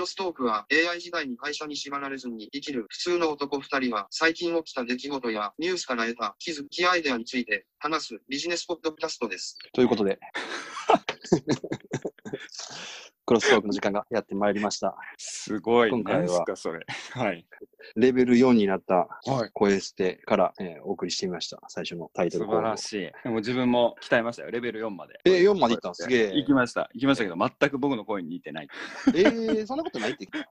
ロストークは AI 時代に会社に縛られずに生きる普通の男二人は最近起きた出来事やニュースから得た気づきアイデアについて話すビジネスポッドキャストです。ということで、クロストークの時間がやってまいりました。すごい。今回はそれ。はい。レベル4になったはい。声捨てから、えーお送りしてみました。最初のタイト素ルコールを晴らしい。でも自分も鍛えましたよ。レベル4まで。えー、4までいったんすげえ。行きました。行きましたけど、全く僕の声に似てない。えー、そんなことないって。き っ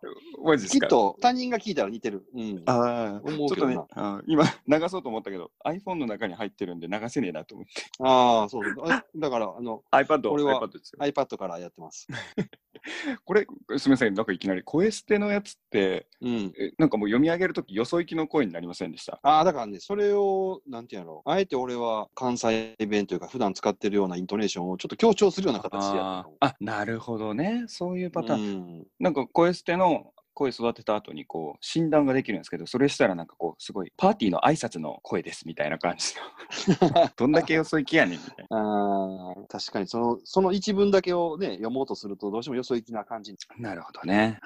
マジですか？と他人が聞いたら似てる。うん。ああ、思うけどなちょっとね、今流そうと思ったけど、iPhone の中に入ってるんで流せねえなと思って。ああ、そうそう。あだから、あの、iPad、俺は iPad からやってます。これ、すみません、なんかいきなり、声捨てのやつって、うん。えなんかもう読み上げるとき、よそ行きの声になりませんでした？ああ、だからね、それを、なんていうの、あえて俺は関西弁というか、普段使ってるようなイントネーションをちょっと強調するような形でやあ、なるほどね。そういうパターン。うん。なんか声捨ての声育てた後にこう診断ができるんですけど、それしたらなんかこうすごいパーティーの挨拶の声ですみたいな感じの。どんだけよそ行きやねんみたいな。あー確かにその、その一文だけをね、読もうとすると、どうしてもよそ行きな感じに。なるほどね。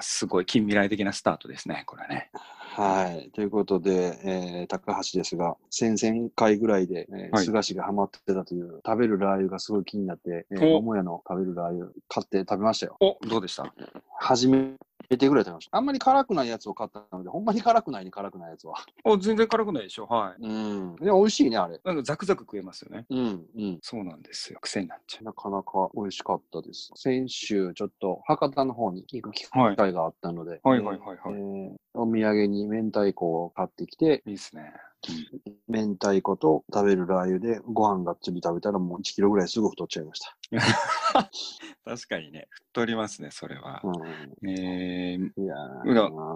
すごい近未来的なスタートですね、これね。はい。ということで、えー高橋ですが、先々回ぐらいで、えーはい菅氏がハマってたという、食べるラー油がすごい気になって、えー、お桃屋の食べるラー油買って食べましたよ。おどうでした？初めてぐらい食べました。あんまり辛くないやつを買ったので、ほんまに辛くないに辛くないやつは。お全然辛くないでしょ。はい。うん。でも美味しいね、あれ。なんかザクザク食えますよね。うん、うん。そうなんですよ。癖になっちゃなかなか美味しかったです。先週、ちょっと博多の方に行く機う。はい。会があったので、はいはいはいはいえーお土産に明太子を買ってきて、いいですね。明太子と食べるラー油でご飯がっつり食べたらもう1キロぐらいすぐ太っちゃいました。確かにね、太りますね、それは。うえー、ん、いや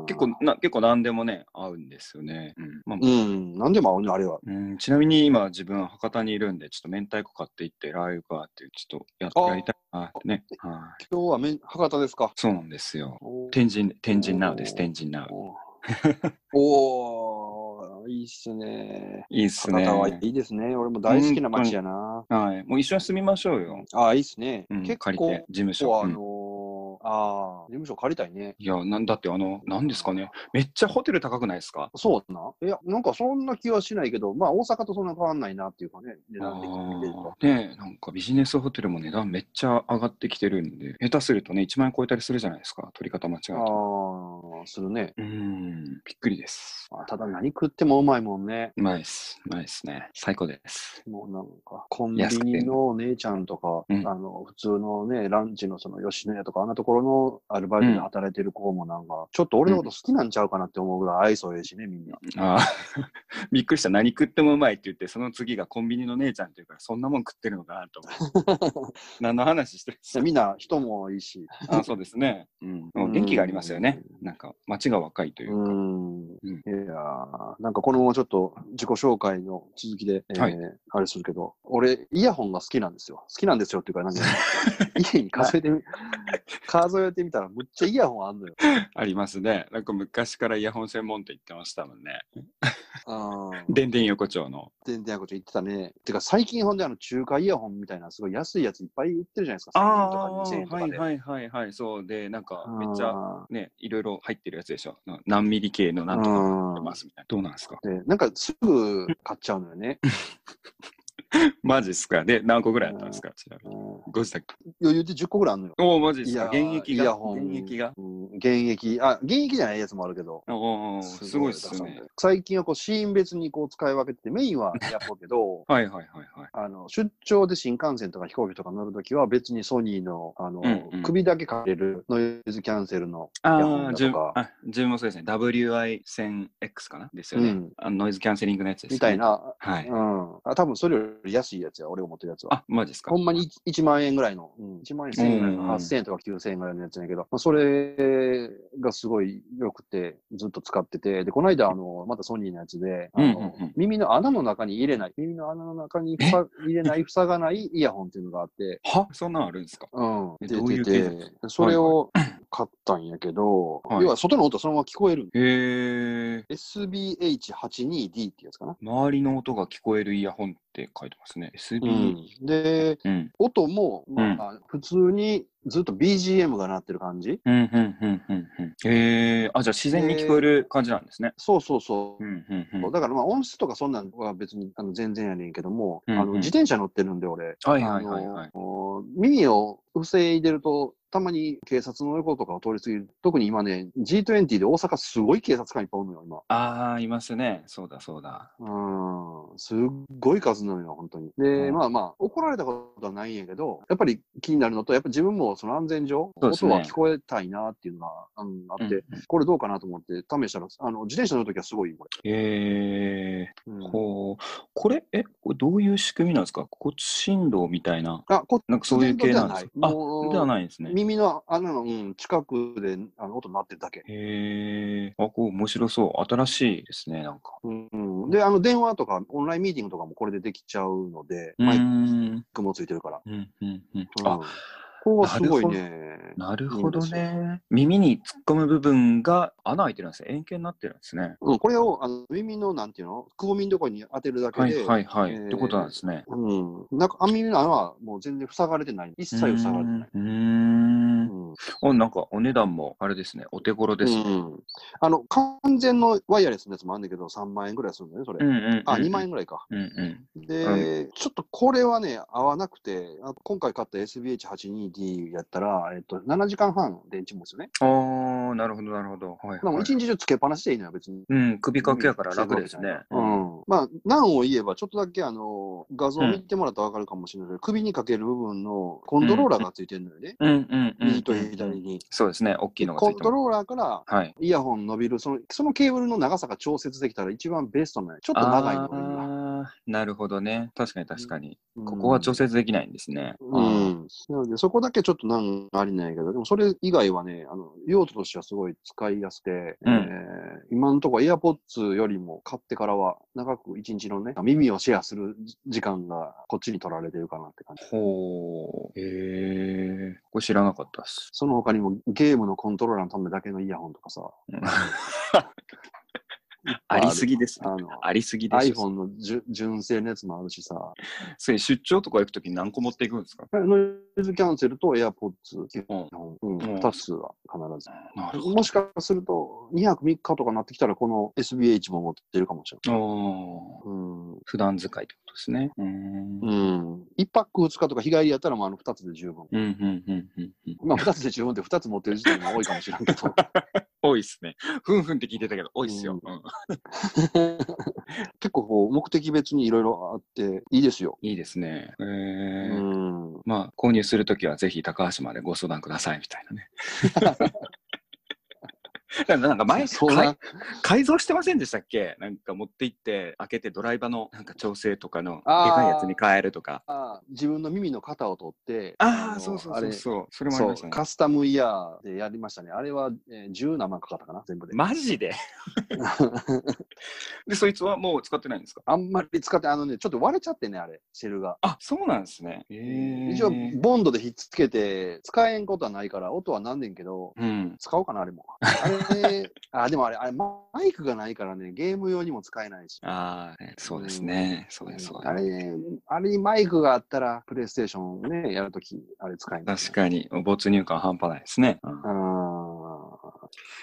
結構な、結構何でもね、合うんですよね。うん。まあうん、なんでも合うね、あれは。うん、ちなみに今自分博多にいるんで、ちょっと明太子買っていって、ラー油かって、ちょっとやあやりたいなってね。はい。今日はめん博多ですか？そうなんですよ。天神、天神ナウです、天神ナウ。おー、いいっすね。いいっすね。博多はいいですね。俺も大好きな街やな。はい。もう一緒に住みましょうよ。ああ、いいっすね。うん、結構、、事務所。うんあのーああ、事務所借りたいね。いや、なんだって、あの、なんですかね。めっちゃホテル高くないですか？そうな。いや、なんかそんな気はしないけど、まあ大阪とそんな変わんないなっていうかね、値段的に見てると。ねえなんかビジネスホテルも値段めっちゃ上がってきてるんで、下手するとね、1万円超えたりするじゃないですか、取り方間違うと。ああ、するね。うーん、びっくりです。あただ何食ってもうまいもんね。うまいです。うまいですね。最高です。もうなんか、コンビニの姉ちゃんとか、うんあの、普通のね、ランチのその吉野家とか、あんなところのアルバイトで働いてる子もなんか、ちょっと俺のこと好きなんちゃうかなって思うぐらい愛想ええしね、みんな。ああ、びっくりした。何食ってもうまいって言って、その次がコンビニの姉ちゃんっていうから、そんなもん食ってるのかなと思う。何の話してるんですか？みんな人もいいし。あそうですね。うん。元気がありますよね。なんか、街が若いといううか。ん。うんいやーなんかこのままちょっと自己紹介の続きで、えーはいあれするけど、俺、イヤホンが好きなんですよ。好きなんですよっていうか、なんか 家に数えてみ、数えてみたら、むっちゃイヤホンあんのよ。ありますね。なんか昔からイヤホン専門店行ってましたもんね。ああ。でんでん横丁の。全然なこと言ってたね。てか、最近ほんであの中華イヤホンみたいな、すごい安いやついっぱい売ってるじゃないですか。1000円とか2000円とかで。はいはいはいはい。そうで、なんかめっちゃあね、いろいろ入ってるやつでしょ。な何ミリ系のなんとか入ってますみたいな。どうなんですか？ーで、なんかすぐ買っちゃうのよね。マジっすか？で、何個ぐらいあったんですか？ちなみに。うんご自宅。余裕で10個ぐらいあるのよ。おお、マジっすか？現役が？現役が？うん現役。あ、現役じゃないやつもあるけど。おお、すごいっすね。。最近はこうシーン別にこう使い分けてて、メインはやっとけど、はいはいはいはい。あの出張で新幹線とか飛行機とか乗るときは別にソニーのあの、うんうん首だけかけるノイズキャンセルのイあヤホンあ、自分だとか、あ自分もそうですね。WI1000X かな？ですよね、うんあの。ノイズキャンセリングのやつです、ね。みたい。な、はい。うん。あ多分それより安いやつや、俺が持ってるやつは。あ、マジですか？ほんまに 1, 万円ぐらいの、うん、1万円1000円ぐらいの。うん。8000円とか9000円ぐらいのやつやけど、まあ、それがすごい良くてずっと使ってて、で、この間あの、またソニーのやつで、あのうんうんうん。耳の穴の中に入れない、耳の穴の中に入れない、塞がないイヤホンっていうのがあって、は？そんなんあるんですか？うん、え出てて、それを買ったんやけど、はい要は外の音そのまま聞こえる。へえ。SBH82D ってやつかな。周りの音が聞こえるイヤホンって書いてますね。う SB。ん、で、うん。音も、まあ、普通にずっと BGM が鳴ってる感じ？うん、うん、うん、うん、うん。へえ。あ、じゃあ自然に聞こえる感じなんですね。そうそうそうう。ん、うん、うん。だからまあ音質とかそんなんは別にあの全然やねんけども、うんうんあの自転車乗ってるんで俺、はいはいはいはい耳を防いでると、たまに警察の横とかを通り過ぎる。特に今ね、G20 で大阪すごい警察官いっぱいおるのよ、今。ああ、いますね。そうだ、そうだ。うん、すっごい数なのよ、本当に。で、うんまあまあ、怒られたことはないんやけど、やっぱり気になるのと、やっぱ自分もその安全上、ね音は聞こえたいなっていうのが、うん、あって、うんこれどうかなと思って試したら、あの、自転車乗るときはすごいこれ。へえ。うんほう。これ、え、これどういう仕組みなんですか？骨振動みたいな？あ、こなんかそういう系なんですか？あ、ではないんですね。耳の穴の、うん、近くであの音鳴ってるだけ。へえ。あ、こう面白そう。新しいですね、なんか。うんうん、で、あの、電話とか、オンラインミーティングとかもこれでできちゃうので、マイん。クもついてるから。うん、うん、うん。うんあ、ここはすごいね。なるほどね。耳に突っ込む部分が穴開いてるんですね。円形になってるんですね。うん、これをあの耳の、なんていうの、くぼみのところに当てるだけはいで、はいはい。えーってことなんですね。うん。なんか、あ耳の穴はもう全然塞がれてない。一切塞がれてない。うーん。うんあ、なんかお値段もあれですね。お手頃ですね。うんあの、完全のワイヤレスのやつもあるんだけど、3万円ぐらいするんだよね、それ。うんうんうん。あ、2万円。円ぐらいか。うんうん。で、ちょっとこれはね、合わなくて、あ今回買った SBH82D やったら、えっと、7時間半電池持つよね。ああ、なるほどなるほど。はい、でもはい。一日中つけっぱなしでいいのよ、別に。うん、首掛けやから楽ですね。うん。まあ、難を言えば、ちょっとだけあの、画像を見てもらったらわかるかもしれないけど、首にかける部分のコントローラーがついてるのよね。うんうんうん。右と左に。そうですね。大きいのがつコン。トローラーからはい。イヤホン伸びる、その、そのケーブルの長さが調節できたら一番ベストなのよ。ちょっと長いのがいいな。るほどね。確かに確かに。うんここは調節できないんですね。うん。なので、そこだけちょっとなんありなんやけど、でもそれ以外はね、あの、用途としてはすごい使いやすくて、うんえー今のところ AirPods よりも買ってからは長く一日のね、耳をシェアする時間がこっちに取られてるかなって感じ。ほう。へえ。これ知らなかったっす。その他にもゲームのコントローラーのためだけのイヤホンとかさ。ありすぎですね。あの、ありすぎでしょ。iPhone の純正のやつもあるしさ。それ出張とか行くとき何個持っていくんですか？ノイズキャンセルと AirPods 基本、うん、うん2つは必ず。もしかすると、2泊3日とかなってきたら、この SBH も持ってるかもしれない。うん。普段使いってことですね。うーん。うん。1泊2日とか日帰りやったら、もうあの2つで十分。うん、うん、うん、うんうん。まあ2つで十分って2つ持ってる時点が多いかもしれんけど。多いっすね。ふんふんって聞いてたけど、多いっすよ。ううん 結構こう、目的別にいろいろあって、いいですよ。いいですね。えうーん。まあ、購入するときはぜひ高橋までご相談くださいみたいなね。なんか前そうな改改造してませんでしたっけ？なんか持って行って開けてドライバーのなんか調整とかのでかいやつに変えるとか。あ自分の耳の型を取って、ああ、のそうそうそうそう。それもありましたね。カスタムイヤーでやりましたね。あれは、えー、10何万かかったかな、全部で。マジで？で、そいつはもう使ってないんですか？あんまり使って、あのね、ちょっと割れちゃってね、あれ、シェルが。あ、そうなんですね。えー一応、ボンドでひっつけて、使えんことはないから、音はなんねんけど、うん。使おうかな、あれも。あれ、あ、でもあれ、あれ、マイクがないからね、ゲーム用にも使えないし。ああ、そうですね。そうです、そうあです。れ、あれにマイクがあったら、プレイステーションね、やるとき、あれ使えない。確かに、没入感半端ないですね。あー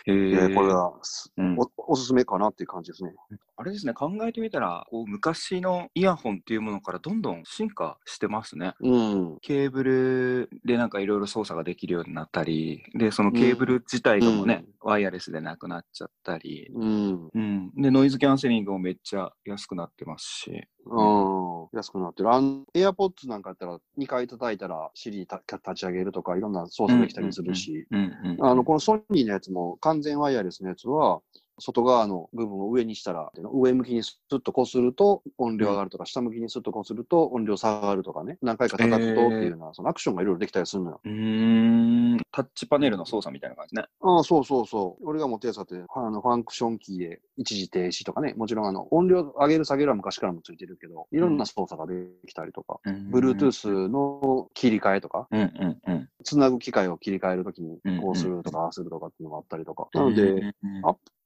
へいやーこれは、すうんお、おすすめかなっていう感じですね。あれですね、考えてみたら、こう昔のイヤホンっていうものからどんどん進化してますね。うん。ケーブルでなんかいろいろ操作ができるようになったり、で、そのケーブル自体がもうね、ワイヤレスでなくなっちゃったり、うん。うん。で、ノイズキャンセリングもめっちゃ安くなってますし。うん。安くなってる。あの、AirPods なんかやったら、2回叩いたら、シリた立ち上げるとか、いろんな操作できたりするし。あの、このソニーのやつも、完全ワイヤレスのやつは、外側の部分を上にしたら、上向きにスッとこすると音量上がるとか、下向きにスッとこすると音量下がるとかね、何回か叩くとっていうような、そのアクションがいろいろできたりするのよ。うーん。タッチパネルの操作みたいな感じね。ああ、そうそうそう。俺が持ってるやつだって、あの、ファンクションキーで一時停止とかね、もちろんあの、音量上げる下げるは昔からもついてるけど、いろんな操作ができたりとか、Bluetooth の切り替えとか、うんうんうん。つなぐ機械を切り替えるときにうん、こうするとか、ああするとかっていうのがあったりとか。なので、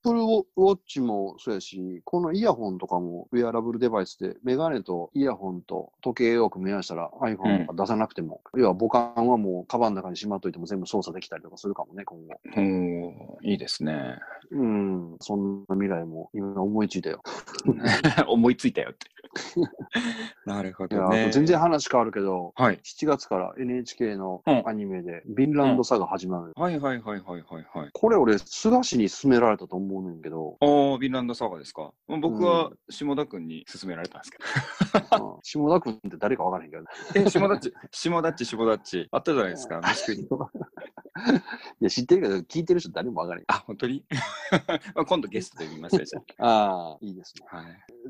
Apple Watch もそうやし、このイヤホンとかもウェアラブルデバイスで、メガネとイヤホンと時計を組み合わせたら iPhone とか出さなくても、要は母艦はもうカバンの中にしまっといても全部操作できたりとかするかもね、今後。おーいいですね。うん、そんな未来も今思いついたよ。思いついたよって。なるほいや、どね。全然話変わるけど、はい。7月から NHK のうんアニメで、ヴィンランドサガ始まる。はいはいはいはいはいはい。これ俺、菅氏に勧められたと思うねんけど、ああ、ヴィンランドサガですか？まあ僕は下田君に勧められたんですけど。うん下田君って誰かわからへんけどね。え、下田っち、下田っち、下田っち。あったじゃないですか、飯食いに。いや、知ってるけど、聞いてる人誰もわからへん。あ、本当に？まあ今度ゲストで見ますよ、じゃああ、いいですね。あ。はい。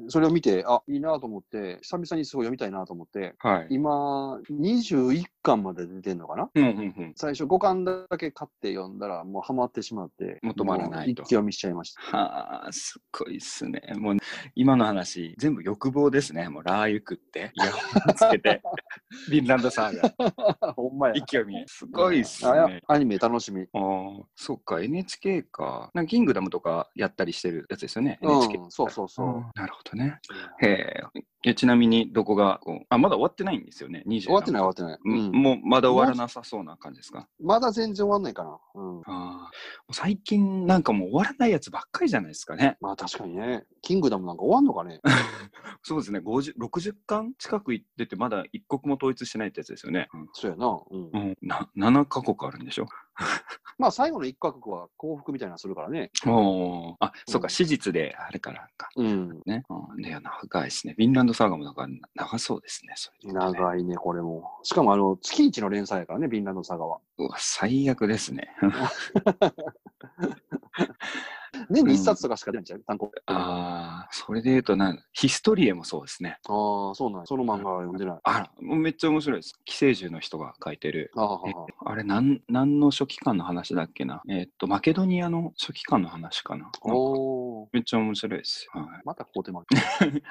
それを見て、あ、いいなと思って、久々にすごい読みたいなと思って、はい。今、21巻まで出てんのかな？うんうんうん。最初5巻だけ買って読んだら、もうハマってしまって、もう止まらないと一気読みしちゃいました。はあ、すっごいっすね。もう、今の話、全部欲望ですね。もう、ラー油食って、イヤホンつけて、フィンランドサーガ、ほんまや。一気読み。すごいっすね。アニメ楽しみ。ああ、そっか、NHK か。なんか、キングダムとかやったりしてるやつですよね。う NHK。ん、そうそうそう。んなるほどね。へえ。えちなみに、どこがこう、あ、まだ終わってないんですよね。20終わってない終わってない。うんうん。もうまだ終わらなさそうな感じですか？まだ全然終わんないかな。うん。あー最近なんかもう終わらないやつばっかりじゃないですかね。まあ確かにね。キングダムなんか終わんのかね？そうですね、50 60巻近くいってて、まだ一国も統一してないってやつですよね。そうやな。うん。うん、うん、な7カ国あるんでしょ？まあ最後の一カ国は幸福みたいなのするからね。おーあ、そうか、うん史実であれからか。うん。ね。うん、で、長いですね。フィンランドサーガもなんか長そうですね。それね長いね、これも。しかもあの、月一の連載やからね、フィンランドサガは。うわ、最悪ですね。年に一冊とかしか出ないんちゃう？単行本ああ、それで言うとなん、ヒストリエもそうですね。ああ、そうなんやその漫画は読んでない。あら、もうめっちゃ面白いです。寄生獣の人が書いてる。ああ、れ、なん、何の書記官の話だっけな？えーっと、マケドニアの書記官の話かな。おーめっちゃ面白いです。はい。またこうて ま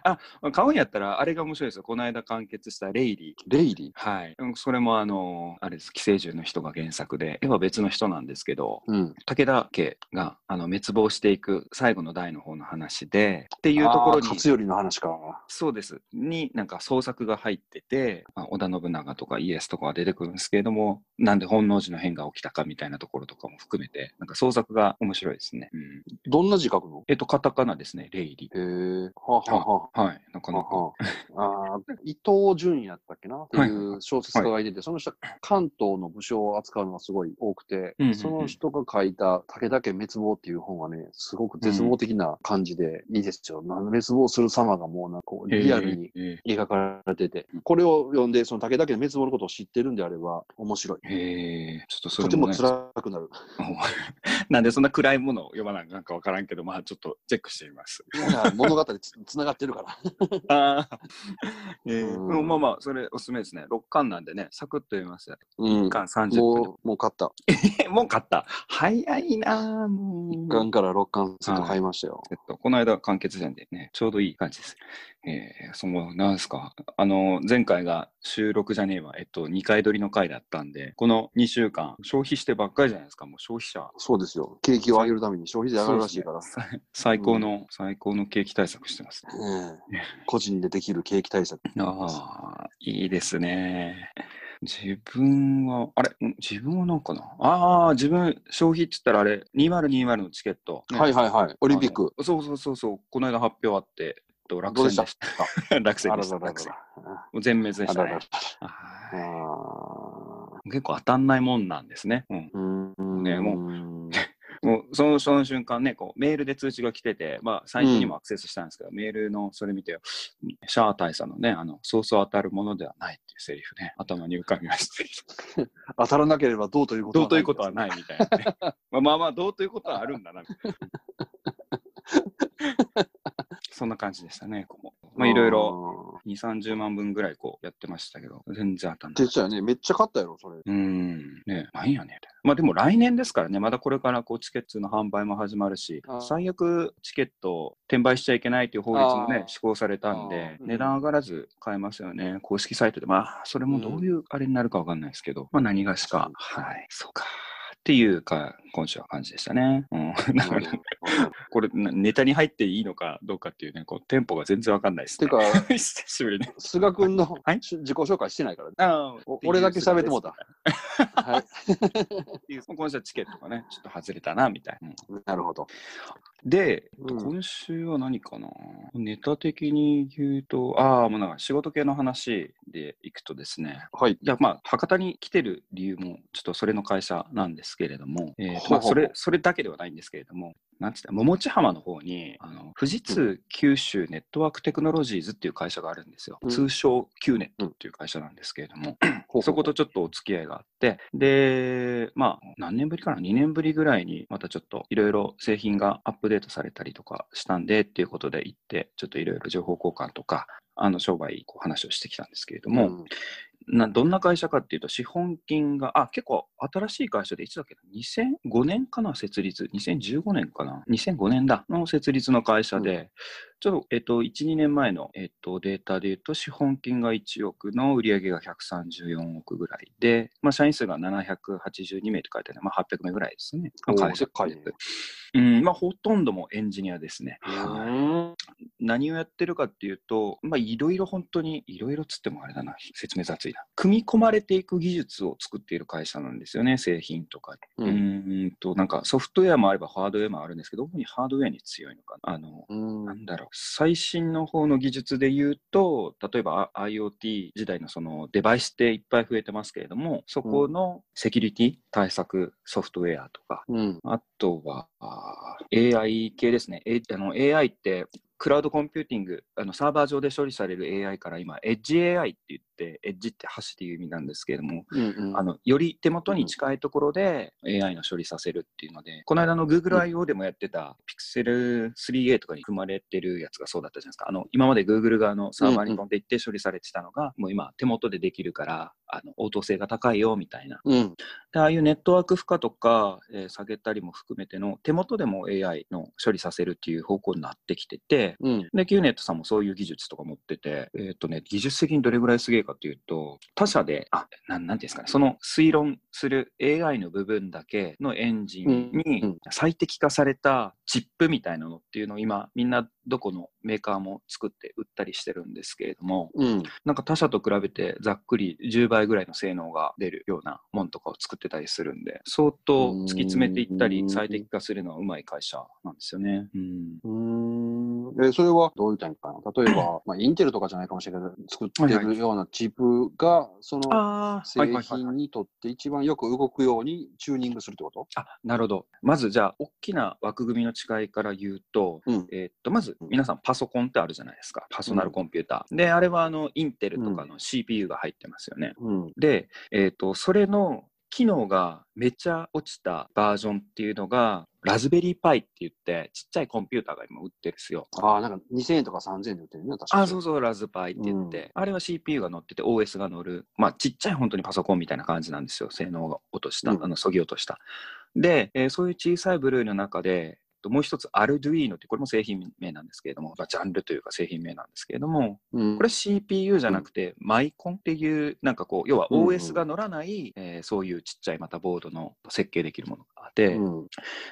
あ、買うんやったら、あれが面白いですよ。この間完結したレイリー。レイリはい。うんそれもあの、あれです。寄生獣の人が原作で、絵は別の人なんですけど、ー。うん。武田家があの滅亡していく最後の代の方の話で、っていうところに、勝頼の話か。そうです。に、なんか創作が入ってて、まあ、織田信長とかイエスとかが出てくるんですけれども、なんで本能寺の変が起きたかみたいなところとかも含めて、なんか創作が面白いですね。うん。どんな字書くの？えっと、カタカナですね、レイリ。へえ。はあはあはあ。はい、なかなか。はあ、あー伊藤淳やったっけな？っていう小説家がいてて、その人、関東の武将を扱うのがすごい多くて、うんうんうんその人が書いた武田家滅亡っていう本はね、すごく絶望的な感じでいいですよ。なん滅亡する様がもうなんかこうリアルにえ描かれてて、うんこれを読んで、その武田家の滅亡のことを知ってるんであれば面白い。ーえーちょっとそとてもれも、ね、辛くなる。なんでそんな暗いものを読まないのかわからんけど、まあちょっとチェックしてみます。物語つつながってるから。ああ。えーうんでもまあまあ、それおすすめですね。6巻なんでね、サクッと読みますよ。うん1。巻30分もう、もう買った。で。もう買った。早いなあもう。1巻から6巻セット買いましたよ。えっと、この間完結したんでね、ちょうどいい感じです。えー、その、なんですか、あの、前回が収録じゃねえわ、えっと、2回撮りの回だったんで、この2週間、消費してばっかりじゃないですか、もう消費者。そうですよ。景気を上げるために消費税上がるらしいから。ねさ最高の、最高の景気対策してます。ええ個人でできる景気対策。ああ、いいですね。自分は、あれ？ん？自分はなんかな？ああ、自分、消費って言ったらあれ、2020のチケット。ねはいはいはい。オリンピック。そうそうそうそう、この間発表あって、と、落どうでした？選でした。落選でした。全滅でしたね結構当たんないもんなんですね。うん。ねもう。もうそのその瞬間ね、こうメールで通知が来てて、まあ、サイトにもアクセスしたんですけど、メールのそれ見て、シャア大佐のね、あの、そうそう当たるものではないっていうセリフね、頭に浮かびました。当たらなければどうということどうということはないみたいなね。まあまあまあ、どうということはあるんだな。そんな感じでしたね、ここも。まあ、いろいろ。2、30万分ぐらいこうやってましたけど、全然当たんない。でしたよね。めっちゃ買ったやろ、それ。うーん。ねなんやねん。まあでも来年ですからね、まだこれからこうチケットの販売も始まるし最悪チケットを転売しちゃいけないという法律もね施行されたんで、あー値段上がらず買えますよね。公式サイトで。まあ、それもどういうあれになるかわかんないですけど、まあ何がしか。はい。そうか。っていうか、今週は感じでしたね。うん。これ、なネタに入っていいのかどうかっていうね、こう、テンポが全然わかんないですね。てか、久しぶりに。菅君のはいし自己紹介してないからね。あお俺だけ喋ってもうた。はい。今週はチケットがね、ちょっと外れたな、みたいな。うんなるほど。で、うん。今週は何かな？ネタ的に言うと、ああ、もうなんか仕事系の話でいくとですね、はい。いや、まあ、博多に来てる理由も、ちょっとそれの会社なんですけれども、えーとまあ、それ、それだけではないんですけれども、なんつった桃地浜の方に、あの富士通九州ネットワークテクノロジーズっていう会社があるんですよ。うん。通称 Q ネットっていう会社なんですけれども、ほうほうそことちょっとお付き合いがあって、で、まあ、何年ぶりかな ?2 年ぶりぐらいに、またちょっといろいろ製品がアップデートされたりとかしたんでっていうことで行って、ちょっといろいろ情報交換とか、あの商売こう話をしてきたんですけれども、うん。などんな会社かっていうと、資本金が、あ、結構新しい会社で、いつだっけな、2005年かな、設立、2015年かな、2005年だ、の設立の会社で、ちょっと、えっと、1、2年前の、えっと、データで言うと、資本金が1億の売上が134億ぐらいで、まあ、社員数が782名って書いてあるね、まあ、800名ぐらいですね。おー会社うん、まあ、ほとんどもエンジニアですね。何をやってるかっていうと、まあ、いろいろ本当に、いろいろつってもあれだな、説明雑いな。組み込まれていく技術を作っている会社なんですよね、製品とかに。ううんーんと、なんかソフトウェアもあればハードウェアもあるんですけど、主にハードウェアに強いのかな。あの、うんなんだろう、最新の方の技術で言うと、例えばあ IoT 時代のそのデバイスっていっぱい増えてますけれども、そこのセキュリティ対策ソフトウェアとか、うん。あとは AI 系ですね。えあの AI ってクラウドコンピューティング、あのサーバー上で処理される AI から今、エッジ AI って言って、エッジって橋っていう意味なんですけれども、うんうんあのより手元に近いところで AI の処理させるっていうので、この間の Google I.O. でもやってた Pixel 3a とかに組まれてるやつがそうだったじゃないですか。あの今まで Google 側のサーバーに飛んでいって処理されてたのが、もう今手元でできるから、あの応答性が高いよみたいな。うん。でああいうネットワーク負荷とか、えー下げたりも含めての手元でも AI の処理させるっていう方向になってきてて、うん。で、QNET さんもそういう技術とか持ってて、えっ、とね、技術的にどれぐらいすげえかっていうと、他社で、あ、なんなんですかね、その推論する AI の部分だけのエンジンにん最適化されたチップみたいなのっていうのを今、みんなどこのメーカーも作って売ったりしてるんですけれども、うん。なんか他社と比べてざっくり10倍ぐらいの性能が出るようなもんとかを作ってたりするんで、相当突き詰めていったりうん最適化するのはうまい会社なんですよね。うん。え、それはどういう点かな？例えば、まあ、インテルとかじゃないかもしれないけど、作ってるようなチップが、そのあ製品にとって一番よく動くようにチューニングするってこと？あ、なるほど。まずじゃあ、大きな枠組みの違いから言うと、うんえーっと、まず皆さんパソコンってあるじゃないですか。パーソナルコンピューター。で、あれはあの、インテルとかの CPU が入ってますよね。うん。で、えーっと、それの機能がめっちゃ落ちたバージョンっていうのが、ラズベリーパイって言って、ちっちゃいコンピューターが今売ってるんですよ。ああ、なんか2000円とか3000円で売ってるね、確かに。あ、そうそう、ラズパイって言って、あれは CPU が乗ってて OS が乗る、まあちっちゃい本当にパソコンみたいな感じなんですよ。性能が落とした、うんあの、そぎ落とした。で、えーそういう小さい部類の中で、ともう一つ、アルドゥイーノって、これも製品名なんですけれども、まあ、ジャンルというか製品名なんですけれども、うん。これ CPU じゃなくて、マイコンっていう、なんかこう、要はうんうん。OS が乗らない、えーそういうちっちゃいまたボードの設計できるものがあって、うん。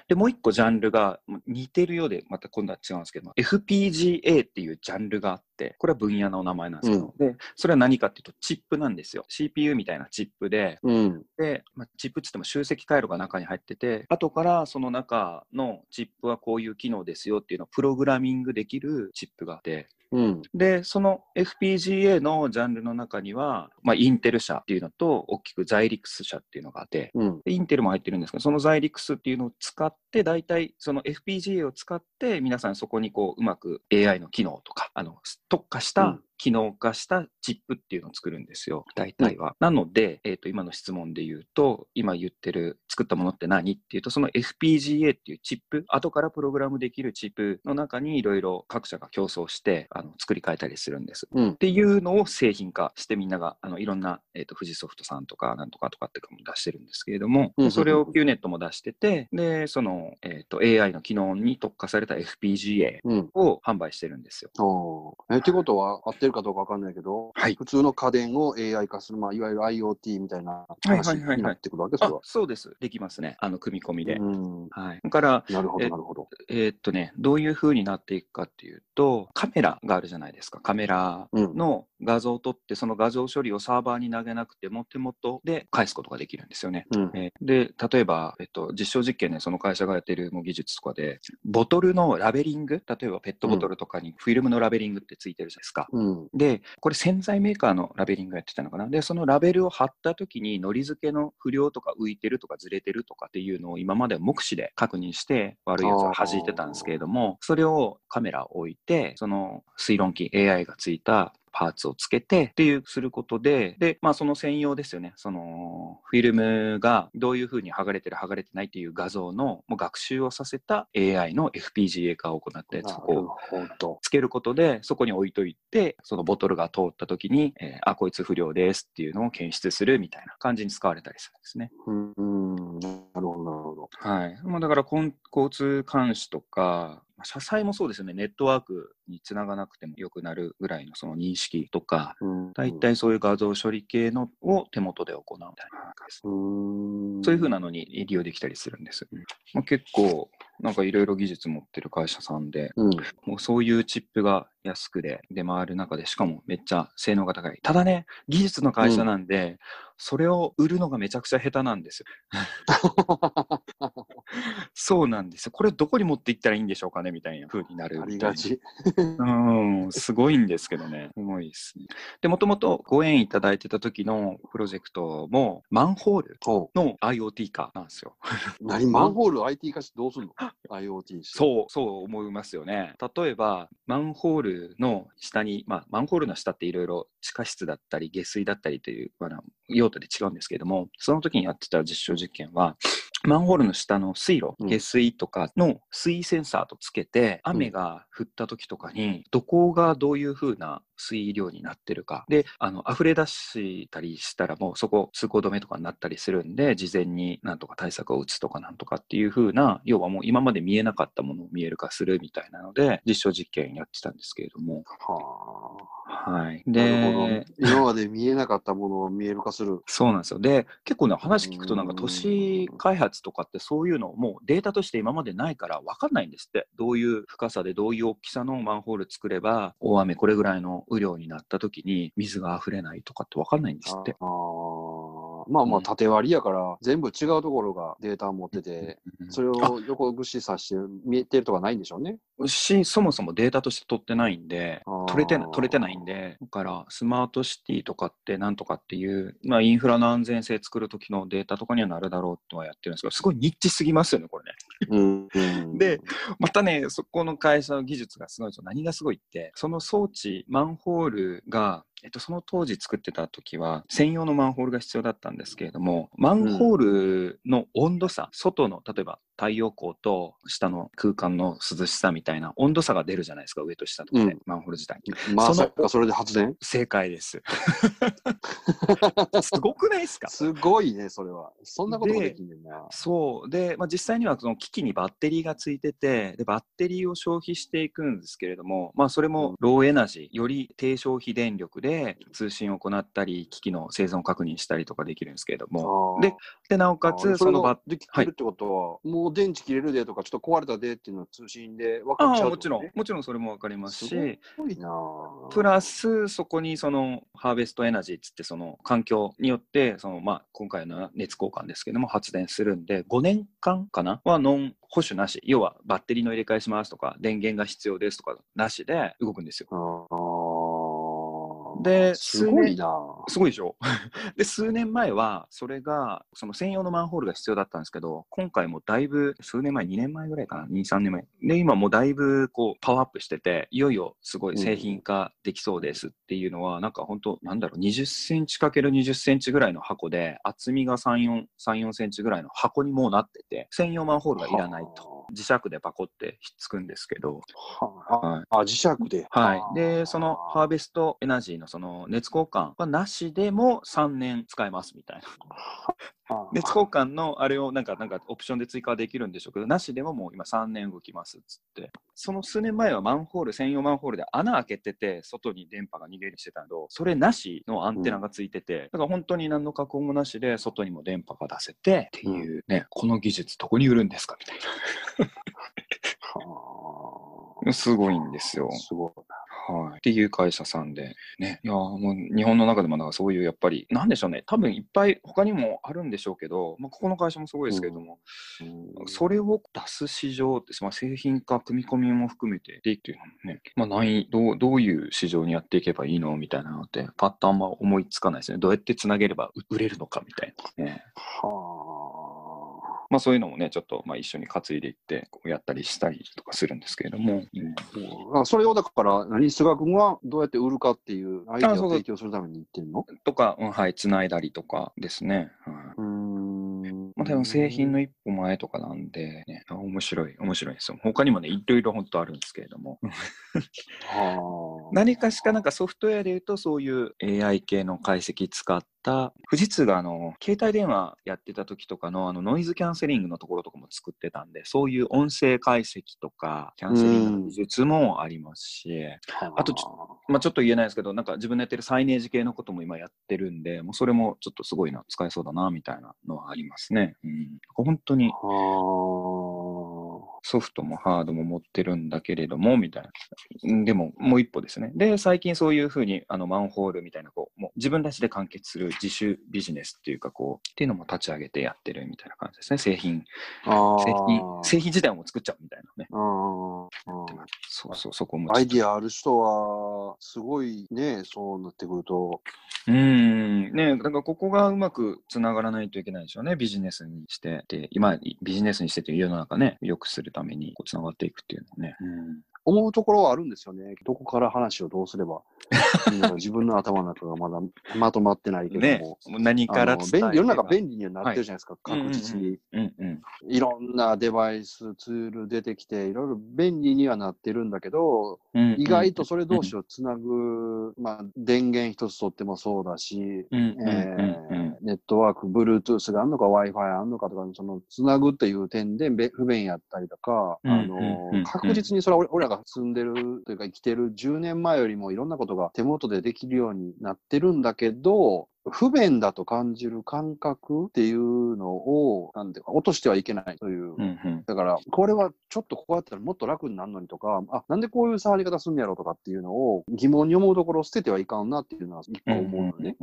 で、もう一個ジャンルがまあ似てるようで、また今度は違うんですけども、FPGA っていうジャンルがあって、これは分野の名前なんですけど、で、それは何かっていうと、チップなんですよ。CPU みたいなチップで、うん。で、まあ、チップって言っても集積回路が中に入ってて、後からその中のチップはこういう機能ですよっていうのをプログラミングできるチップがあって、うん。で、その FPGA のジャンルの中には、まあ、インテル社っていうのと、大きくザイリクス社っていうのがあって、うん。でインテルも入ってるんですけど、そのザイリクスっていうのを使って、大体その FPGA を使って、皆さんそこにこう、うまく AI の機能とか、あの、特化した機能化したチップっていうのを作るんですよ、大体は。なので、えっ、と、今の質問で言うと、今言ってる作ったものって何っていうと、その FPGA っていうチップ、後からプログラムできるチップの中にいろいろ各社が競争してあの作り変えたりするんです。うんっていうのを製品化してみんながあのいろんな、えー、と富士ソフトさんとかなんとかとかっていうかも出してるんですけれども、うんそれを QNET も出してて、で、その、えー、と AI の機能に特化された FPGA うん。を販売してるんですよ。おーえってことは合ってる？かどうかわかんないけど、はい普通の家電を AI 化する、まあ、いわゆる IoT みたいな話になってくるわけ、それあは。そうです。できますね。あの、組み込みで。うん。はい。だから、なるほど、えなるほど。えーっとね、どういう風になっていくかっていうと、カメラがあるじゃないですか。カメラうん。の画像を撮って、その画像処理をサーバーに投げなくても手元で返すことができるんですよね。うん。えーで、例えば、えっと、実証実験でその会社がやってるもう技術とかで、ボトルのラベリング、例えばペットボトルとかにフィルムのラベリングってついてるじゃないですか。うん。で、これ洗剤メーカーのラベリングやってたのかな？で、そのラベルを貼った時に、のり付けの不良とか浮いてるとかずれてるとかっていうのを今までは目視で確認して悪いやつを弾いてたんですけれども、それをカメラを置いて、その推論機 AI がついたパーツをつけてっていうすることで、で、まあその専用ですよね。そのフィルムがどういうふうに剥がれてる剥がれてないっていう画像のもう学習をさせた AI の FPGA 化を行ったやつを。つけることで、そこに置いといて、そのボトルが通った時に、えーあ、こいつ不良ですっていうのを検出するみたいな感じに使われたりするんですね。うん。うんなるほど、なるほど。はい。まあ、だから、交通監視とか、まあ車載もそうですよね。ネットワークにつながなくても良くなるぐらいのその認識とか、うん。大体そういう画像処理系のを手元で行うみたいな感じです。うん。そういうふうなのに利用できたりするんです。まあ、結構、なんかいろいろ技術持ってる会社さんで、うん。もうそういうチップが安くで出回る中で、しかもめっちゃ性能が高い。ただね、技術の会社なんで、それを売るのがめちゃくちゃ下手なんですよ。そうなんですよ。これどこに持っていったらいいんでしょうかねみたいな風になるあ。りがち。うん、すごいんですけどね。すごいですね。で、もともとご縁いただいてた時のプロジェクトも、マンホールほの IoT 化なんですよ。う。何？マンホール IT 化してどうすんの ?IoT して。そう、そう思いますよね。例えば、マンホールの下に、まあ、マンホールの下っていろいろ地下室だったり、下水だったりという、まあ、用途で違うんですけれども、その時にやってた実証実験は、マンホールの下の水路、うん。下水とかの水センサーとつけて、雨が降った時とかに、どこがどういう風な水量になってるか。で、あの、溢れ出したりしたらもうそこ通行止めとかになったりするんで、事前になんとか対策を打つとかなんとかっていう風な、要はもう今まで見えなかったものを見える化するみたいなので、実証実験やってたんですけれども。ははい。あ。なるほどで、。今まで見えなかったものを見える化する。そうなんですよ。で、結構ね、話聞くとなんかうん都市開発とかってそういうのもうデータとして今までないから分かんないんですって。どういう深さでどういう大きさのマンホール作れば大雨これぐらいの雨量になった時に水が溢れないとかって分かんないんですって。まあまあ、うん縦割りやから、全部違うところがデータを持ってて、うんそれを横串さして見えてるとかないんでしょうね。し、そもそもデータとして取ってないんで取れてな取れてないんで、だからスマートシティとかってなんとかっていう、まあインフラの安全性作る時のデータとかにはなるだろうとはやってるんですけど、すごいニッチすぎますよね、これね。うん。うんで、またね、そこの会社の技術がすごいと、何がすごいって、その装置、マンホールが、えっと、その当時作ってた時は、専用のマンホールが必要だったんですけれども、マンホールの温度差、外の、例えば太陽光と下の空間の涼しさみたいな温度差が出るじゃないですか、上と下とかで、うんマンホール自体に。まそのさかそれで発電？正解です。すごくないですか？すごいね、それは。そんなことができんねんな。そう。で、まあ、実際にはその機器にバッテリーがついてて、で、バッテリーを消費していくんですけれども、まあ、それもローエナジー、より低消費電力で通信を行ったり、機器の生存確認したりとかできるんですけれども、で、で、なおかつ、そのバッができてるってことは、もう電池切れるでとか、ちょっと壊れたでっていうのは通信で分あもちろん、もちろんそれもわかりますし、すごいなぁプラス、そこにそのハーベストエナジーっつって、その環境によって、そのまあ今回の熱交換ですけども、発電するんで、5年間かな？はノン保守なし、要はバッテリーの入れ替えしますとか、電源が必要ですとかなしで動くんですよ。ですごいな。すごいでしょ？で、数年前は、それが、その専用のマンホールが必要だったんですけど、今回もだいぶ、数年前、2年前ぐらいかな、2、3年前。で、今もうだいぶ、こう、パワーアップしてて、いよいよすごい製品化できそうですっていうのは、うん、なんか本当なんだろう、20センチ ×20 センチぐらいの箱で、厚みが3、4、3、4センチぐらいの箱にもうなってて、専用マンホールがいらないと。磁石でパコってひっつくんですけど。はあ、はい、あ、磁石で。はい。で、そのハーベストエナジーのその熱交換はなしでも3年使えますみたいな。熱交換のあれをなんか、なんかオプションで追加できるんでしょうけど、なしでももう今3年動きますっつって。その数年前はマンホール、専用マンホールで穴開けてて、外に電波が逃げるしてたけど、それなしのアンテナがついてて、うん、だから本当に何の加工もなしで、外にも電波が出せてっていうね、うん、この技術どこに売るんですかみたいな。すごいんですよ。すごい。はい。っていう会社さんで、ね。いや、もう日本の中でもなんかそういうやっぱり、なんでしょうね。多分いっぱい他にもあるんでしょうけど、まあ、ここの会社もすごいですけれども、うん、それを出す市場って、まあ、製品化、組み込みも含めてでっていうのもね、まあ、ないどう、どういう市場にやっていけばいいのみたいなのって、パッとあんま思いつかないですね。どうやってつなげれば売れるのかみたいな、ね。はあ。まあそういうのもね、ちょっとまあ一緒に担いでいって、こうやったりしたりとかするんですけれども。うん、それをだから、何、菅君はどうやって売るかっていうアイデアを提供するために言ってんの？とか、うん、はい、つないだりとかですね。うん。まあ多分製品の一歩前とかなんで、ね、面白い、面白いですよ。他にもね、いろいろ本当あるんですけれども。何かしかなんかソフトウェアで言うと、そういう AI 系の解析使っった富士通があの携帯電話やってた時とかのあのノイズキャンセリングのところとかも作ってたんでそういう音声解析とかキャンセリングの技術もありますし、あとち,、まあ、ちょっと言えないですけどなんか自分のやってるサイネージ系のことも今やってるんでもうそれもちょっとすごいな使えそうだなみたいなのはありますね。うん、本当に。ソフトもハードも持ってるんだけれども、みたいな。でも、もう一歩ですね。で、最近そういうふうに、あの、マンホールみたいな、こう、もう自分たちで完結する自主ビジネスっていうか、こう、っていうのも立ち上げてやってるみたいな感じですね。製品。製品、製品自体も作っちゃうみたいなね。そうそう、そこも。アイディアある人は、すごいね、そうなってくると。うん、ね、だからここがうまくつながらないといけないでしょうね。ビジネスにして。で、今、ビジネスにしてて世の中ね、良くするためにつながっていくっていうのはね。うん思うところはあるんですよね。どこから話をどうすれば。自分の頭の中がまだまとまってないけども。ね、何から便利世の中便利にはなってるじゃないですか、はい、確実に、いろんなデバイス、ツール出てきて、いろいろ便利にはなってるんだけど、意外とそれ同士をつなぐ、まあ、電源一つ取ってもそうだし、ネットワーク、Bluetooth があるのか Wi-Fi あるのかとか、そのつなぐっていう点で不便やったりとか、あの、確実にそれは俺らが住んでるというか生きてる10年前よりもいろんなことが手元でできるようになってるんだけど、不便だと感じる感覚っていうのを、なんでか、落としてはいけないという。うんうん、だから、これはちょっとこうやったらもっと楽になるのにとか、あ、なんでこういう触り方すんのやろうとかっていうのを疑問に思うところを捨ててはいかんなっていうのは一個思うのね。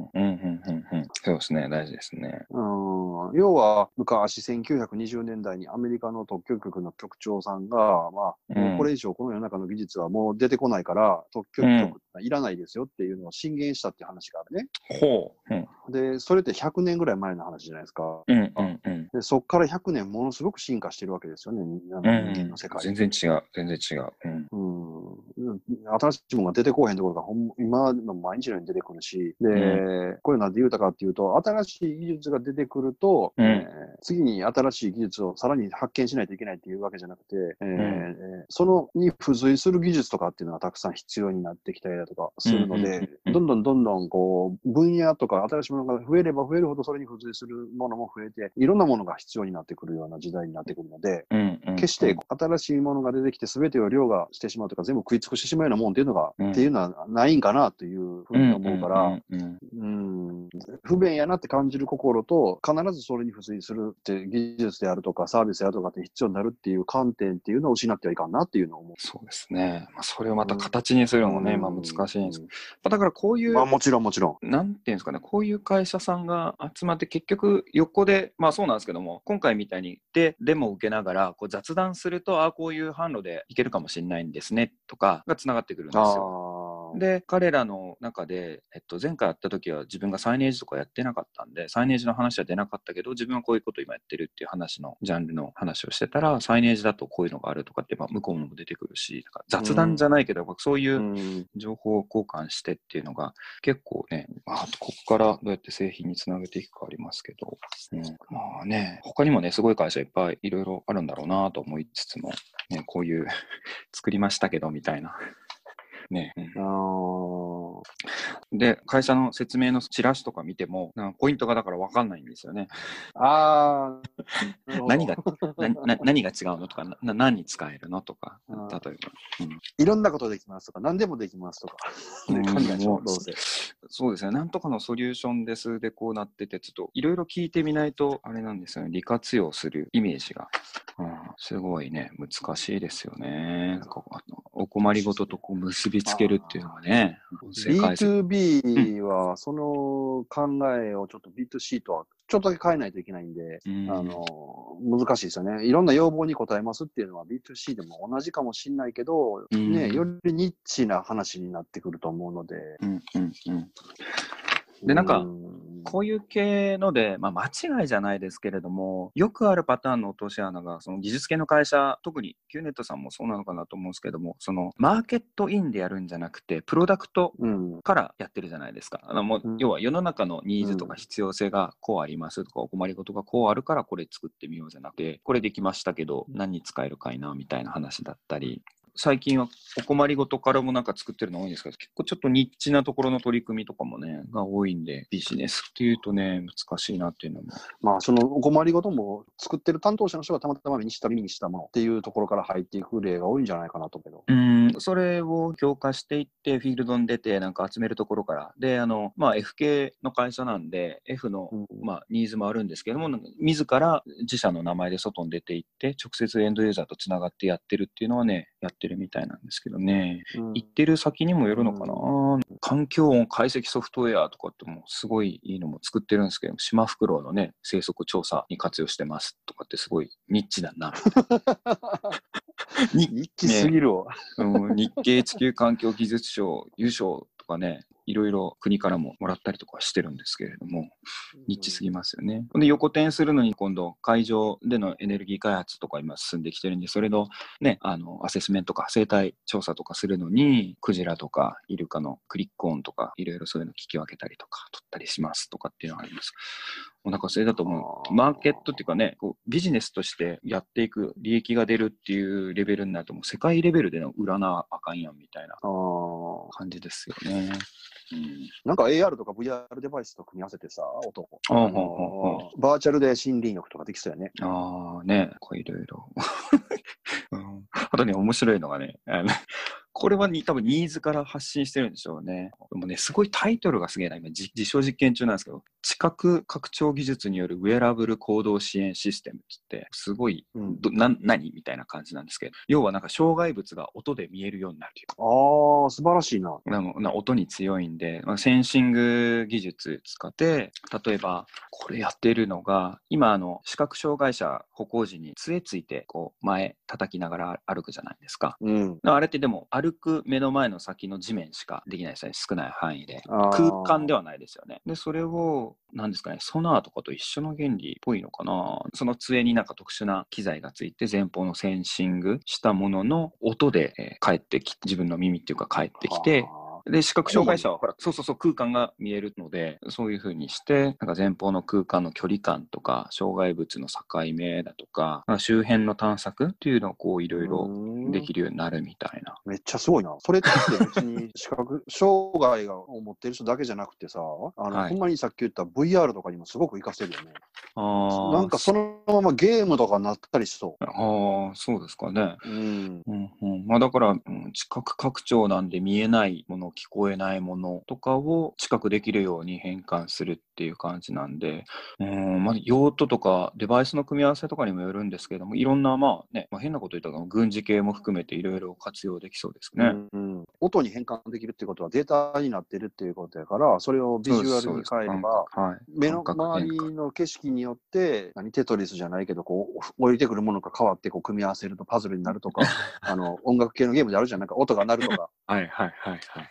そうですね、大事ですね。うん。要は、昔1920年代にアメリカの特許局の局長さんが、まあ、もうこれ以上この世の中の技術はもう出てこないから、特許局いらないですよっていうのを進言したっていう話があるね。ほう。うん、で、それって100年ぐらい前の話じゃないですか。うんうんうん、でそこから100年ものすごく進化してるわけですよね、人間の世界、うん、全然違う、全然違う。うん、うん、新しいものが出てこうへんところがほん今の毎日のように出てくるし、で、うん、これなんで言うたかっていうと、新しい技術が出てくると、うん、えー、次に新しい技術をさらに発見しないといけないっていうわけじゃなくて、えーそのに付随する技術とかっていうのはたくさん必要になってきたりだとかするので、どんどんどんどんこう、分野とか新しいものが増えれば増えるほどそれに付随するものも増えて、いろんなものが必要になってくるような時代になってくるので、うんうん、決して新しいものが出てきて全てを凌駕してしまうとか、全部食い尽くしてしまうようなもんっていうのが、うん、っていうのはないんかなというふうに思うから、不便やなって感じる心と、必ずそれに付随するって技術であるとかサービスであるとかって必要になるっていう観点っていうのを失ってはいかんなっていうのを思う。そうですね。まあ、それをまた形にするのもね、うん、まあ難しいんですけど、だからこういう、まあもちろんもちろん。なんていうんですかね、こういう会社さんが集まって結局横で、まあそうなんですけども、今回みたいにで、デモを受けながらこう雑談すると、ああ、こういう販路でいけるかもしれないんですねとかがつながってくるんですよ。ーで、彼らの中で、えっと、前回やった時は自分がサイネージとかやってなかったんで、サイネージの話は出なかったけど、自分はこういうこと今やってるっていう話のジャンルの話をしてたら、サイネージだとこういうのがあるとかって、まあ、向こうも出てくるし、だから雑談じゃないけど、そういううん。情報交換してっていうのが結構ね、まあ、ここからどうやって製品につなげていくかありますけど、うん、まあね、他にもね、すごい会社いっぱいいろいろあるんだろうなと思いつつも、ね、こういう 作りましたけどみたいな。ね、うんあーで、会社の説明のチラシとか見ても、なんかポイントがだから分かんないんですよね。あー。なるほど何がなな何が違うのとかな、な何に使えるのとか、例えば。うんいろんなことできますとか、何でもできますとか。う。そうですね、なんとかのソリューションですでこうなってて、ちょっといろいろ聞いてみないと、あれなんですよね、利活用するイメージが、うん、すごいね、難しいですよね。お困りごととこう結びつけるっていうのがね、音声解析 B2B は、その考えをちょっと B2C とはちょっとだけ変えないといけないんで、うん。あの、難しいですよね。いろんな要望に応えますっていうのは B2C でも同じかもしれないけど、うん。ね、よりニッチな話になってくると思うので。うんうんうん。でなんかうんこういう系ので、まあ、間違いじゃないですけれども、よくあるパターンの落とし穴が、その技術系の会社、特に Q ネットさんもそうなのかなと思うんですけども、そのマーケットインでやるんじゃなくて、プロダクトうん。からやってるじゃないですか。あのもううん要は世の中のニーズとかうん必要性がこうありますとか、お困りごとがこうあるからこれ作ってみようじゃなくて、これできましたけど、何に使えるかいなみたいな話だったり、最近はお困りごとからもなんか作ってるの多いんですけど、結構ちょっとニッチなところの取り組みとかもね、が多いんで、ビジネスっていうとね、難しいなっていうのも。まあ、そのお困りごとも作ってる担当者の人がたまたま目にした耳にしたものっていうところから入っていく例が多いんじゃないかなと思うけど。うん、それを強化していって、フィールドに出て、なんか集めるところから。で、あの、まあ、F 系の会社なんで、F の、まあ、ニーズもあるんですけども、自ら自社の名前で外に出ていって、直接エンドユーザーとつながってやってるっていうのはね、やってるみたいなんですけどね。うん行ってる先にもよるのかな、環境音解析ソフトウェアとかってもうすごいいいのも作ってるんですけど、シマフクロウのね、生息調査に活用してますとかってすごいニッチだな。に一気すぎるわ。うん、日経地球環境技術賞優勝とかね、いろいろ国からももらったりとかしてるんですけれども、ニッチすぎますよね。で、横転するのに今度、海上でのエネルギー開発とか今進んできてるんで、それのね、あの、アセスメントとか生態調査とかするのに、クジラとかイルカのクリック音とか、いろいろそういうの聞き分けたりとか、取ったりしますとかっていうのがあります。もうなんかそれだともう、マーケットっていうかね、こうビジネスとしてやっていく、利益が出るっていうレベルになると、もう世界レベルでの売なあかんやんみたいな感じですよね。うんなんか AR とか VR デバイスと組み合わせてさ、音バーチャルで森林浴とかできそうやね。ああ、ね、こういろいろ。うんあとね、面白いのがね、これはに多分ニーズから発信してるんでしょうね。でもね、すごいタイトルがすげえな。今、じ実証実験中なんですけど、知覚拡張技術によるウェアラブル行動支援システムってすごい、うん、何みたいな感じなんですけど、要はなんか障害物が音で見えるようになるよ。ああ、素晴らしいな。な音に強いんで、まあ、センシング技術使って、例えば、これやってるのが、今、あの、視覚障害者歩行時に杖ついて、こう、前叩きながら歩くじゃないですか。うん。あれってでも、歩く目の前の先の地面しかできないですね。少ない範囲で。空間ではないですよね。で、それを、なんですかね、ソナーとかと一緒の原理っぽいのかな。その杖になんか特殊な機材がついて、前方のセンシングしたものの音で、えー帰ってき自分の耳っていうか帰ってきて、で、視覚障害者は、ほら、そうそうそう、空間が見えるので、そういう風にして、なんか前方の空間の距離感とか、障害物の境目だとか、まあ周辺の探索っていうのをこう、いろいろできる。るようになるみたいな。めっちゃすごいな。それって別に 視覚障害を持ってる人だけじゃなくてさ、あの、はいほんまにさっき言った VR とかにもすごく活かせるよね。あなんかそのままゲームとかになったりしそああ、そうですかね。う。うん。うんうん、まあだから、うん、知覚拡張なんで見えないもの、聞こえないものとかを知覚できるように変換するっていう感じなんで、うんまあ、用途とかデバイスの組み合わせとかにもよるんですけども、いろんな、まあね、まあ、変なこと言ったら軍事系も含めていろいろ活用できそうですね。うん音に変換できるっていうことはデータになってるっていうことやから、それをビジュアルに変えれば、はい、目の周りの景色によって、何テトリスじゃないけど、こう、降りてくるものが変わって、こう、組み合わせるとパズルになるとか、あの、音楽系のゲームであるじゃん。なんか音が鳴るとか。はいはいはいはい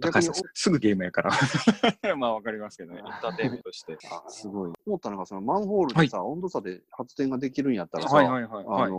高橋さんすぐゲームやから。まあわかりますけどね。エンターテインメントとして。すごい。思ったのが、そのマンホールでさ、温度差で発電ができるんやったらさ、はいはいはいあはい。の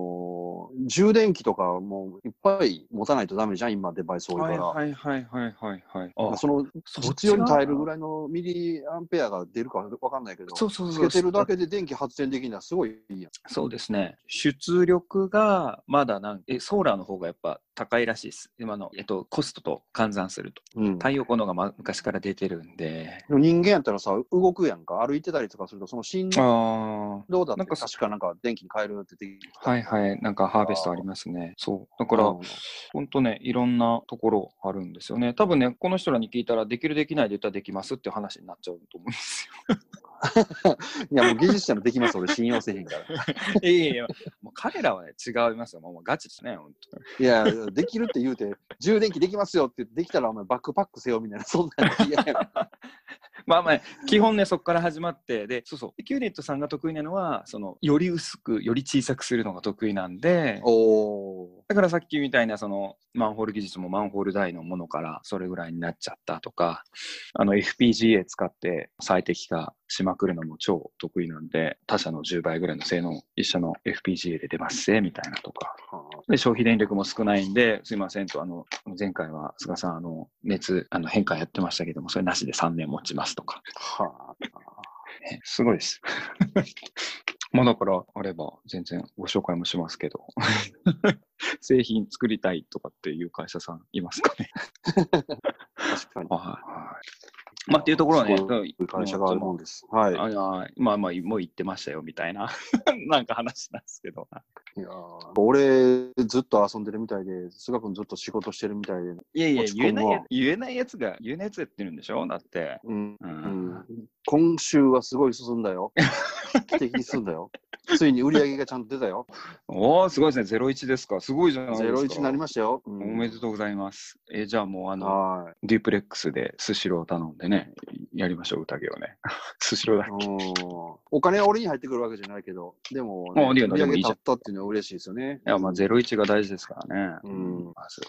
ー充電器とかもいっぱい持たないとダメじゃん、今デバイス多いから。はいはいはいはいはい。あその必要に耐えるぐらいのミリアンペアが出るかわかんないけど、そうそうそう。つけてるだけで電気発電できるのはすごいいいやん。そうですね。出力がまだなんえ、ソーラーの方がやっぱ高いらしいです。今の、えっと、コストと換算すると。うん、太陽光の方が、ま、昔から出てるんで。でも人間やったらさ、動くやんか、歩いてたりとかすると、その振あ動だってなんか確かなんか電気に変えるってでき。はいはい。なんかハーベストありますね。そう。だから、うんほんとね、いろんなところあるんですよね。多分ね、この人らに聞いたら、できるできないで言ったらできますっていう話になっちゃうと思うんです いや、もう技術者のできます、俺信用せへんから。よ。いやいやもう彼らはね、違いますよ。もうガチですね、本当いや、できるって言うて、充電器できますよって言って、できたらお前バックパックせよみたいな、そんなん嫌やん。まあまあ、基本ね、そこから始まって、で、そうそう、キューネットさんが得意なのは、その、より薄く、より小さくするのが得意なんで。だからさっきみたいな、その、マンホール技術もマンホール台のものからそれぐらいになっちゃったとか、あの、FPGA 使って最適化しまくるのも超得意なんで、他社の10倍ぐらいの性能、一緒の FPGA で出ますぜ、みたいなとか。で、消費電力も少ないんで、すいませんと、あの、前回は菅さん、あの、熱、あの、変化やってましたけども、それなしで3年持ちますとか。はねすごいです。まあだからあれば全然ご紹介もしますけど、製品作りたいとかっていう会社さんいますかね。あ、確かに。はい。まあっていうところはね、会社があるもんです。はい。あまあまあ、もう言ってましたよみたいな、なんか話なんですけど。いやー俺、ずっと遊んでるみたいで、菅君ずっと仕事してるみたいで、いやいや、言えないや言えないやつが、言えないやつやってるんでしょ？だって。うんう。うんん、今週はすごい進んだよ。劇的に進んだよ。ついに売り上げがちゃんと出たよ。おー、すごいですね。01ですか。すごいじゃないですか。01になりましたよ。おおめでとうございます。えじゃあもう、あの、はデュープレックスでスシローを頼んでね、やりましょう、宴をね。スシローだっい。けうんお金は俺に入ってくるわけじゃないけど、でも、ね、売り上げ立ったっていうのは嬉しいですよね。いや、まあ、01が大事ですからね。うんまず。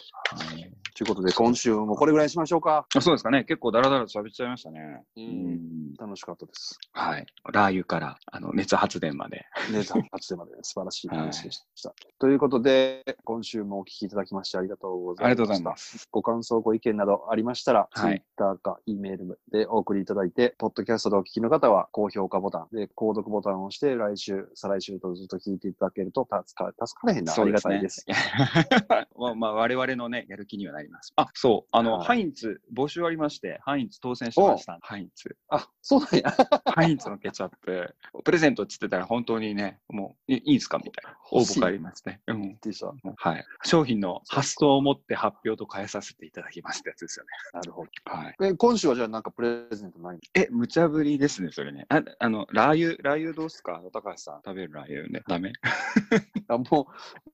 はい。ということで、今週もこれぐらいにしましょうか。あそうですかね。結構ダラダラと喋っちゃいましたね。ううんん。楽しかったです。はい。ラー油から、あの、熱発電まで。ネタ発でまで素晴らしい話でした。ということで、今週もお聞きいただきましてありがとうございました。ありがとうございます。ご感想、ご意見などありましたら、はい Twitter か E メールでお送りいただいて、ポッドキャストでお聞きの方は、高評価ボタンで、購読ボタンを押して、来週、再来週とずっと聞いていただけると助か、助かれへんな。ありがたいです。まあ、まあ、我々のね、やる気にはなります。あ、そう。あの、はいハインツ、募集ありまして、ハインツ当選しました。ハインツ。あ、そうなんや。ハインツのケチャップ、プレゼントっつってたら本当にね、もういいいですかみたいな。応募がありますね。うん。でした。はい。商品の発送をもって発表と変えさせていただきますってやつですよね。なるほど。はい。え今週はじゃあなんかプレゼントないの？え、無茶ぶりですね、それね。あ、あの、ラー油、ラー油どうっすか？高橋さん。食べるラー油ね。ダメ？あも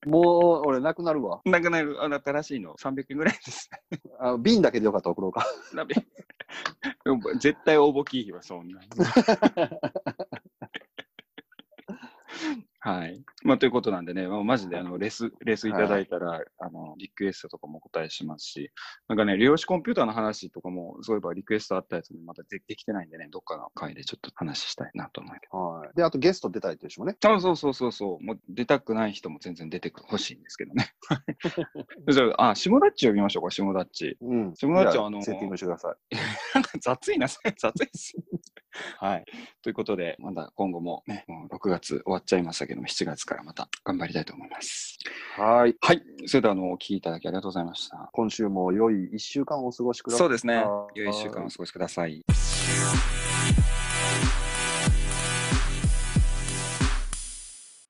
う、もう、俺なくなるわ。なくなる、あの、新しいの300円ぐらいですね。あ瓶だけでよかったら送ろうか。絶対応募キーはそんなに。はい。まあ、ということなんでね、まあ、マジであのレス、レスいただいたら、あの、リクエストとかもお答えしますし、なんかね、量子コンピューターの話とかも、そういえばリクエストあったやつもまだでできてないんでね、どっかの回でちょっと話したいなと思うけはい。で、あとゲスト出たいっていう人もね。ど。あそうそうそうそう。もう出たくない人も全然出てほしいんですけどね。じゃあ、あ、下ダッチ呼びましょうか、下ダッチ。うん。下田ちゃんじゃあのセッティングしてください。なんか雑いな、雑いっす。はい。ということで、まだ今後もね、もう6月終わっちゃいましたけども、7月からまた頑張りたいと思います。はい。はい。それでは、あの、お聞きいただきありがとうございました。今週も良い1週間をお過ごしください。そうですねは。い良い1週間をお過ごしください。